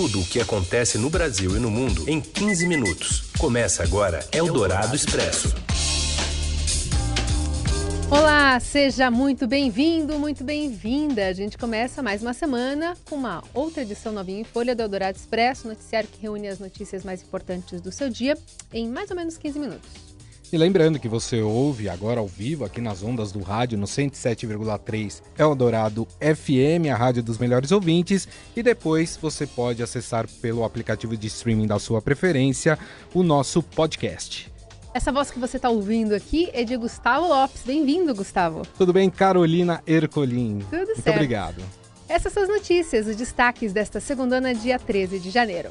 Tudo o que acontece no Brasil e no mundo em 15 minutos. Começa agora Eldorado Expresso. Olá, seja muito bem-vindo, muito bem-vinda. A gente começa mais uma semana com uma outra edição novinha em Folha do Eldorado Expresso, noticiário que reúne as notícias mais importantes do seu dia em mais ou menos 15 minutos. E lembrando que você ouve agora ao vivo aqui nas ondas do rádio no 107,3 Eldorado FM, a rádio dos melhores ouvintes, e depois você pode acessar pelo aplicativo de streaming da sua preferência o nosso podcast. Essa voz que você está ouvindo aqui é de Gustavo Lopes. Bem-vindo, Gustavo. Tudo bem, Carolina Ercolim? Tudo Muito certo. Muito obrigado. Essas são as notícias, os destaques desta segunda, dia 13 de janeiro.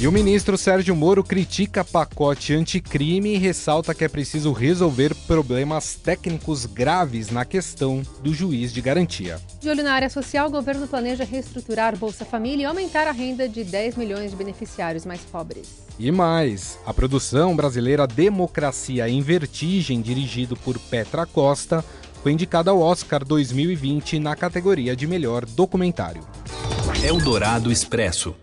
E o ministro Sérgio Moro critica pacote anticrime e ressalta que é preciso resolver problemas técnicos graves na questão do juiz de garantia. De olho na área social, o governo planeja reestruturar Bolsa Família e aumentar a renda de 10 milhões de beneficiários mais pobres. E mais, a produção brasileira Democracia em Vertigem, dirigido por Petra Costa, foi indicada ao Oscar 2020 na categoria de melhor documentário. Eldorado Expresso.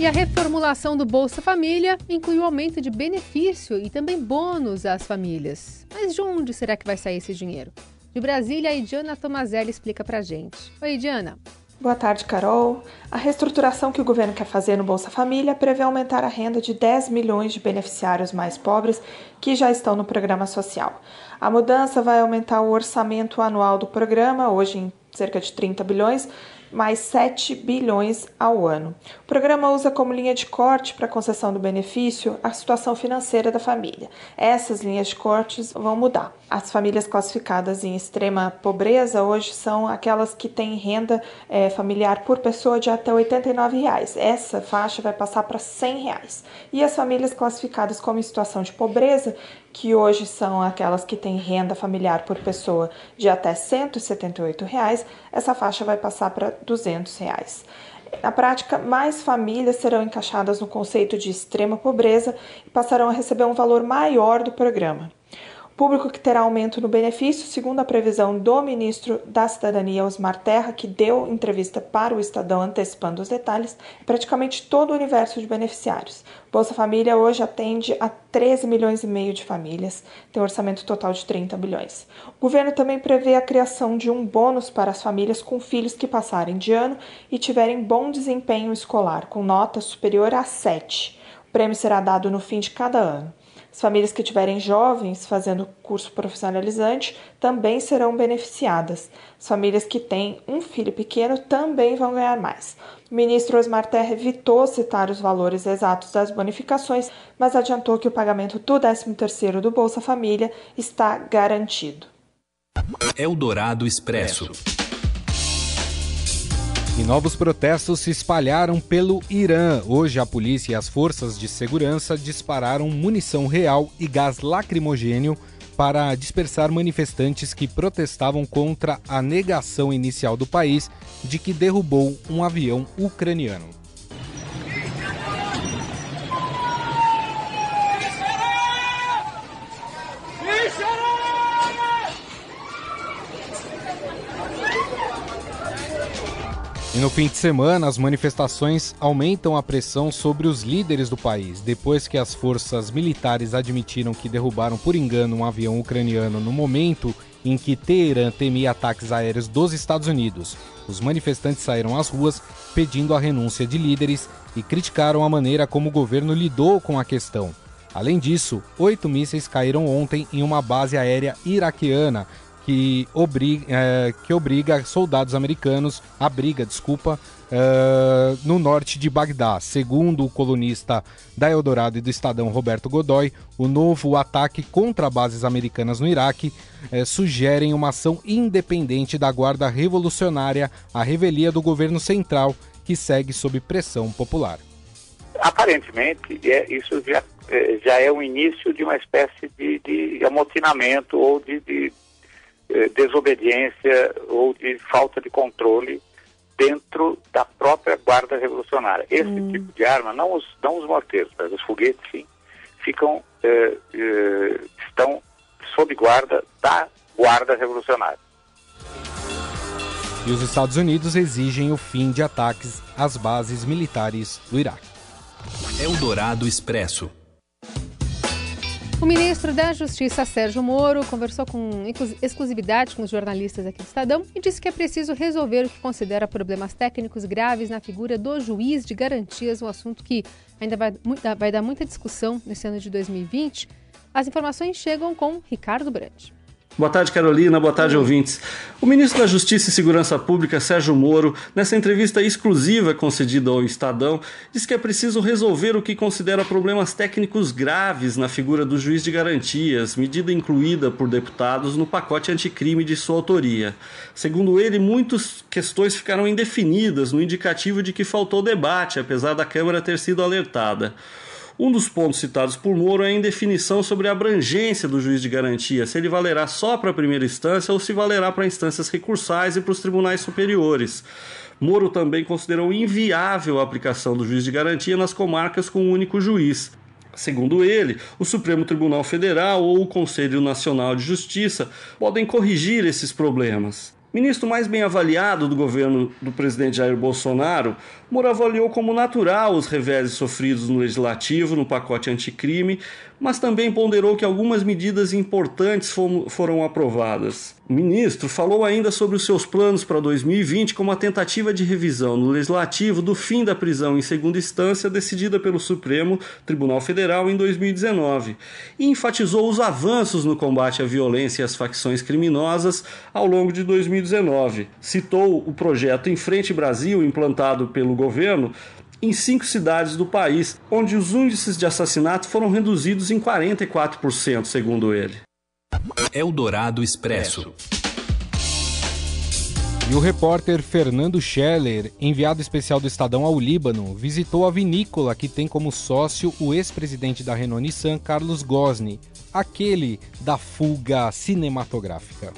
E a reformulação do Bolsa Família inclui o aumento de benefício e também bônus às famílias. Mas de onde será que vai sair esse dinheiro? De Brasília, a Idiana Tomazelli explica pra gente. Oi, Idiana. Boa tarde, Carol. A reestruturação que o governo quer fazer no Bolsa Família prevê aumentar a renda de 10 milhões de beneficiários mais pobres que já estão no programa social. A mudança vai aumentar o orçamento anual do programa, hoje em cerca de 30 bilhões, mais 7 bilhões ao ano. O programa usa como linha de corte para concessão do benefício a situação financeira da família. Essas linhas de cortes vão mudar. As famílias classificadas em extrema pobreza hoje são aquelas que têm renda é, familiar por pessoa de até 89 reais. Essa faixa vai passar para 100 reais. E as famílias classificadas como em situação de pobreza que hoje são aquelas que têm renda familiar por pessoa de até 178 reais, essa faixa vai passar para 200 reais. Na prática, mais famílias serão encaixadas no conceito de extrema pobreza e passarão a receber um valor maior do programa. Público que terá aumento no benefício, segundo a previsão do ministro da Cidadania, Osmar Terra, que deu entrevista para o Estadão antecipando os detalhes, é praticamente todo o universo de beneficiários. Bolsa Família hoje atende a 13 milhões e meio de famílias, tem um orçamento total de 30 bilhões. O governo também prevê a criação de um bônus para as famílias com filhos que passarem de ano e tiverem bom desempenho escolar, com nota superior a 7. O prêmio será dado no fim de cada ano. As famílias que tiverem jovens fazendo curso profissionalizante também serão beneficiadas. As famílias que têm um filho pequeno também vão ganhar mais. O ministro Osmar Terra evitou citar os valores exatos das bonificações, mas adiantou que o pagamento do 13º do Bolsa Família está garantido. Eldorado Expresso. E novos protestos se espalharam pelo Irã. Hoje, a polícia e as forças de segurança dispararam munição real e gás lacrimogênio para dispersar manifestantes que protestavam contra a negação inicial do país de que derrubou um avião ucraniano. No fim de semana, as manifestações aumentam a pressão sobre os líderes do país, depois que as forças militares admitiram que derrubaram por engano um avião ucraniano no momento em que Teherã temia ataques aéreos dos Estados Unidos. Os manifestantes saíram às ruas pedindo a renúncia de líderes e criticaram a maneira como o governo lidou com a questão. Além disso, oito mísseis caíram ontem em uma base aérea iraquiana que obriga, é, que obriga soldados americanos, abriga, desculpa, é, no norte de Bagdá. Segundo o colunista da Eldorado e do Estadão Roberto Godoy, o novo ataque contra bases americanas no Iraque é, sugerem uma ação independente da Guarda Revolucionária, a revelia do governo central, que segue sob pressão popular. Aparentemente, é, isso já, é, já é o início de uma espécie de, de amotinamento ou de, de eh, desobediência ou de falta de controle dentro da própria Guarda Revolucionária. Esse hum. tipo de arma, não os, não os morteiros, mas os foguetes, sim, ficam eh, eh, sob guarda da Guarda Revolucionária. E os Estados Unidos exigem o fim de ataques às bases militares do Iraque. Eldorado Expresso. O ministro da Justiça, Sérgio Moro, conversou com exclusividade com os jornalistas aqui do Estadão e disse que é preciso resolver o que considera problemas técnicos graves na figura do juiz de garantias, um assunto que ainda vai, vai dar muita discussão nesse ano de 2020. As informações chegam com Ricardo Brandt. Boa tarde, Carolina. Boa tarde, ouvintes. O ministro da Justiça e Segurança Pública, Sérgio Moro, nessa entrevista exclusiva concedida ao Estadão, disse que é preciso resolver o que considera problemas técnicos graves na figura do juiz de garantias, medida incluída por deputados no pacote anticrime de sua autoria. Segundo ele, muitas questões ficaram indefinidas no indicativo de que faltou debate, apesar da Câmara ter sido alertada. Um dos pontos citados por Moro é a indefinição sobre a abrangência do juiz de garantia, se ele valerá só para a primeira instância ou se valerá para instâncias recursais e para os tribunais superiores. Moro também considerou inviável a aplicação do juiz de garantia nas comarcas com um único juiz. Segundo ele, o Supremo Tribunal Federal ou o Conselho Nacional de Justiça podem corrigir esses problemas. Ministro mais bem avaliado do governo do presidente Jair Bolsonaro, Moro avaliou como natural os reveses sofridos no legislativo, no pacote anticrime, mas também ponderou que algumas medidas importantes foram aprovadas. O ministro falou ainda sobre os seus planos para 2020 como a tentativa de revisão no legislativo do fim da prisão em segunda instância decidida pelo Supremo Tribunal Federal em 2019 e enfatizou os avanços no combate à violência e às facções criminosas ao longo de 2019. Citou o projeto Em Frente Brasil implantado pelo governo em cinco cidades do país, onde os índices de assassinato foram reduzidos em 44%, segundo ele. Eldorado Expresso. E o repórter Fernando Scheller, enviado especial do Estadão ao Líbano, visitou a vinícola que tem como sócio o ex-presidente da Renault Nissan, Carlos Gosni, aquele da fuga cinematográfica.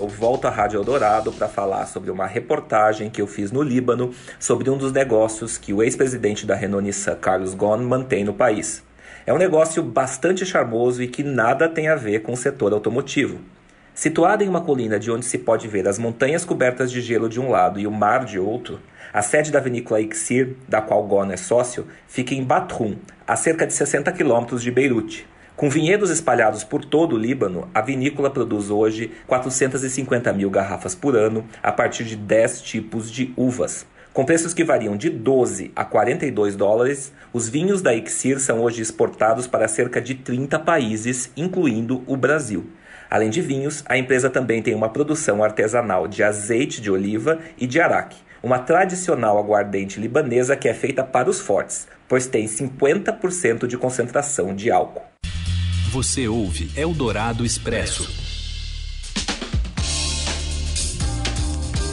Eu volto à Rádio Eldorado para falar sobre uma reportagem que eu fiz no Líbano sobre um dos negócios que o ex-presidente da Renault Nissan, Carlos Ghosn, mantém no país. É um negócio bastante charmoso e que nada tem a ver com o setor automotivo. Situada em uma colina de onde se pode ver as montanhas cobertas de gelo de um lado e o mar de outro, a sede da vinícola Ixir, da qual Ghosn é sócio, fica em Batrum, a cerca de 60 quilômetros de Beirute. Com vinhedos espalhados por todo o Líbano, a vinícola produz hoje 450 mil garrafas por ano a partir de 10 tipos de uvas. Com preços que variam de 12 a 42 dólares, os vinhos da Ixir são hoje exportados para cerca de 30 países, incluindo o Brasil. Além de vinhos, a empresa também tem uma produção artesanal de azeite de oliva e de araque, uma tradicional aguardente libanesa que é feita para os fortes, pois tem 50% de concentração de álcool. Você ouve Eldorado Expresso.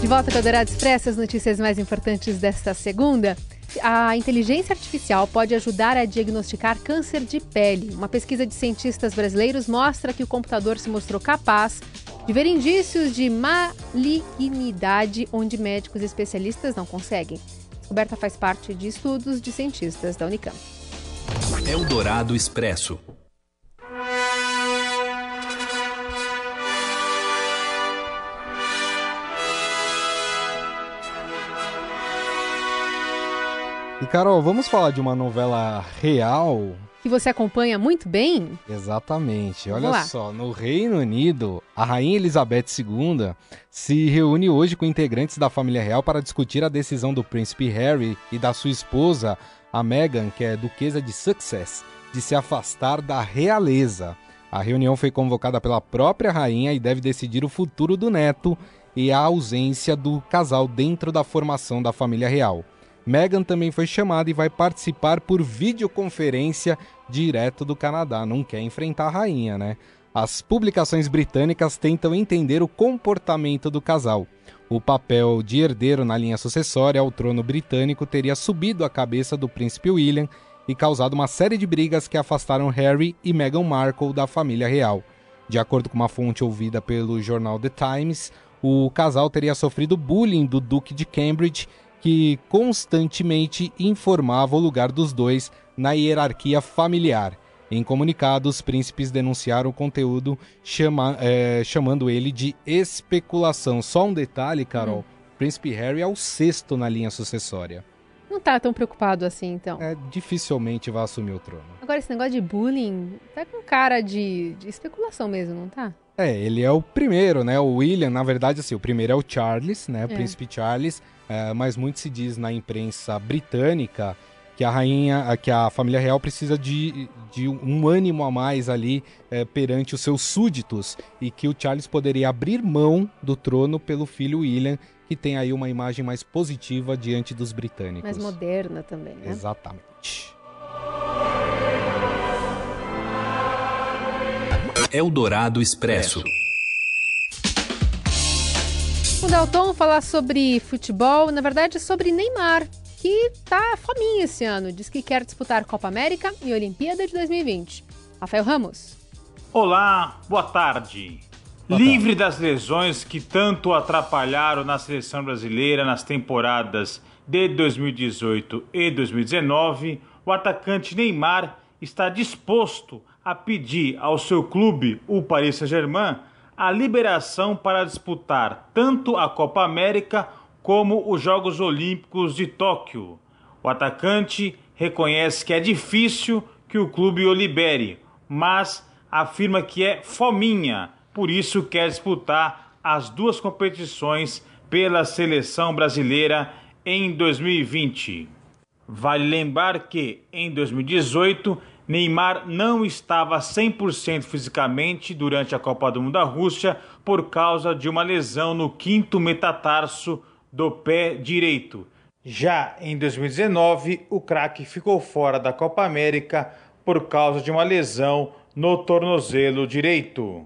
De volta com o Eldorado Expresso, as notícias mais importantes desta segunda. A inteligência artificial pode ajudar a diagnosticar câncer de pele. Uma pesquisa de cientistas brasileiros mostra que o computador se mostrou capaz de ver indícios de malignidade onde médicos e especialistas não conseguem. A descoberta faz parte de estudos de cientistas da Unicamp. Eldorado Expresso. E Carol, vamos falar de uma novela real que você acompanha muito bem? Exatamente. Olha só, no Reino Unido, a rainha Elizabeth II se reúne hoje com integrantes da família real para discutir a decisão do príncipe Harry e da sua esposa, a Meghan, que é duquesa de Sussex, de se afastar da realeza. A reunião foi convocada pela própria rainha e deve decidir o futuro do neto e a ausência do casal dentro da formação da família real. Meghan também foi chamada e vai participar por videoconferência direto do Canadá. Não quer enfrentar a rainha, né? As publicações britânicas tentam entender o comportamento do casal. O papel de herdeiro na linha sucessória ao trono britânico teria subido a cabeça do príncipe William e causado uma série de brigas que afastaram Harry e Meghan Markle da família real. De acordo com uma fonte ouvida pelo jornal The Times, o casal teria sofrido bullying do Duque de Cambridge que constantemente informava o lugar dos dois na hierarquia familiar. Em comunicado, os príncipes denunciaram o conteúdo chama, é, chamando ele de especulação. Só um detalhe, Carol: hum. Príncipe Harry é o sexto na linha sucessória. Não tá tão preocupado assim, então. É, dificilmente vai assumir o trono. Agora, esse negócio de bullying tá com cara de, de especulação mesmo, não tá? É, ele é o primeiro, né? O William, na verdade, assim, o primeiro é o Charles, né? O é. príncipe Charles. É, mas muito se diz na imprensa britânica que a rainha, que a família real precisa de, de um ânimo a mais ali é, perante os seus súditos e que o Charles poderia abrir mão do trono pelo filho William, que tem aí uma imagem mais positiva diante dos britânicos. Mais moderna também, né? Exatamente. Eldorado Expresso. O Dalton falar sobre futebol, na verdade sobre Neymar, que tá fominho esse ano. Diz que quer disputar Copa América e Olimpíada de 2020. Rafael Ramos. Olá, boa tarde. Boa Livre tarde. das lesões que tanto atrapalharam na seleção brasileira nas temporadas de 2018 e 2019, o atacante Neymar está disposto a pedir ao seu clube, o Paris Saint-Germain, a liberação para disputar tanto a Copa América como os Jogos Olímpicos de Tóquio. O atacante reconhece que é difícil que o clube o libere, mas afirma que é fominha, por isso quer disputar as duas competições pela seleção brasileira em 2020. Vale lembrar que em 2018 Neymar não estava 100% fisicamente durante a Copa do Mundo da Rússia por causa de uma lesão no quinto metatarso do pé direito. Já em 2019, o craque ficou fora da Copa América por causa de uma lesão no tornozelo direito.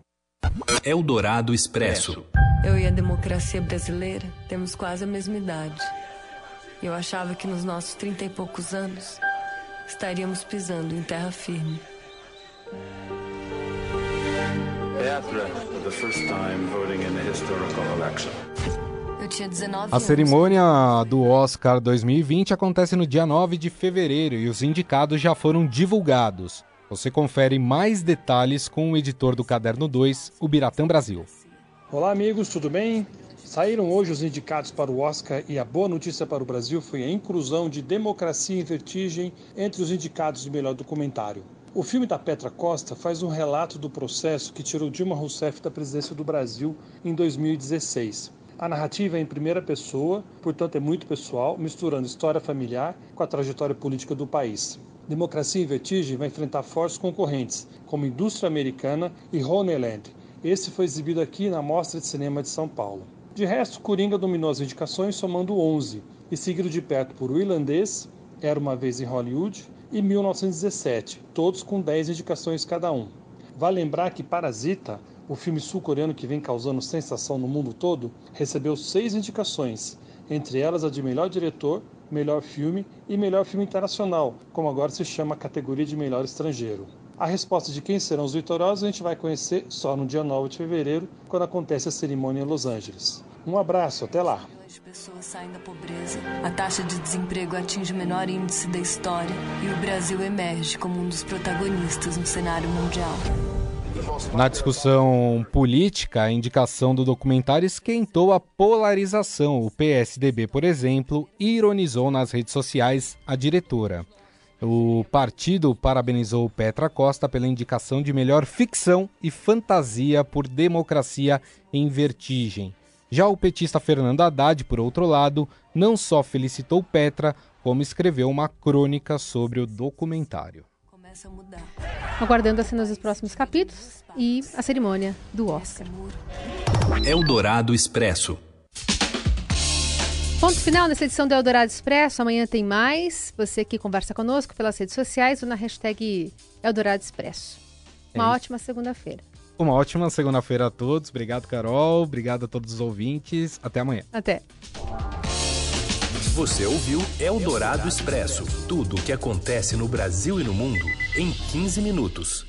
Eldorado Expresso. Eu e a democracia brasileira temos quase a mesma idade. Eu achava que nos nossos trinta e poucos anos estaríamos pisando em terra firme. A cerimônia do Oscar 2020 acontece no dia 9 de fevereiro e os indicados já foram divulgados. Você confere mais detalhes com o editor do Caderno 2, o Biratã Brasil. Olá, amigos, tudo bem? Saíram hoje os indicados para o Oscar e a boa notícia para o Brasil foi a inclusão de Democracia em Vertigem entre os indicados de melhor documentário. O filme da Petra Costa faz um relato do processo que tirou Dilma Rousseff da presidência do Brasil em 2016. A narrativa é em primeira pessoa, portanto é muito pessoal, misturando história familiar com a trajetória política do país. Democracia em Vertigem vai enfrentar fortes concorrentes, como Indústria Americana e Honeland. Esse foi exibido aqui na Mostra de Cinema de São Paulo. De resto, Coringa dominou as indicações, somando 11, e seguido de perto por O Irlandês, Era Uma Vez em Hollywood e 1917, todos com 10 indicações cada um. Vale lembrar que Parasita, o filme sul-coreano que vem causando sensação no mundo todo, recebeu seis indicações, entre elas a de melhor diretor, melhor filme e melhor filme internacional, como agora se chama a categoria de melhor estrangeiro. A resposta de quem serão os vitoriosos a gente vai conhecer só no dia 9 de fevereiro, quando acontece a cerimônia em Los Angeles. Um abraço, até lá. As pessoas saem da pobreza, a taxa de desemprego atinge o menor índice da história e o Brasil emerge como um dos protagonistas no cenário mundial. Na discussão política, a indicação do documentário esquentou a polarização. O PSDB, por exemplo, ironizou nas redes sociais a diretora. O partido parabenizou Petra Costa pela indicação de melhor ficção e fantasia por Democracia em Vertigem. Já o petista Fernando Haddad, por outro lado, não só felicitou Petra, como escreveu uma crônica sobre o documentário. Aguardando as cenas dos próximos capítulos e a cerimônia do Oscar. Eldorado Expresso. Ponto final nessa edição do Eldorado Expresso. Amanhã tem mais. Você que conversa conosco pelas redes sociais ou na hashtag Eldorado Expresso. Uma é ótima segunda-feira. Uma ótima segunda-feira a todos. Obrigado, Carol. Obrigado a todos os ouvintes. Até amanhã. Até. Você ouviu Eldorado Expresso tudo o que acontece no Brasil e no mundo em 15 minutos.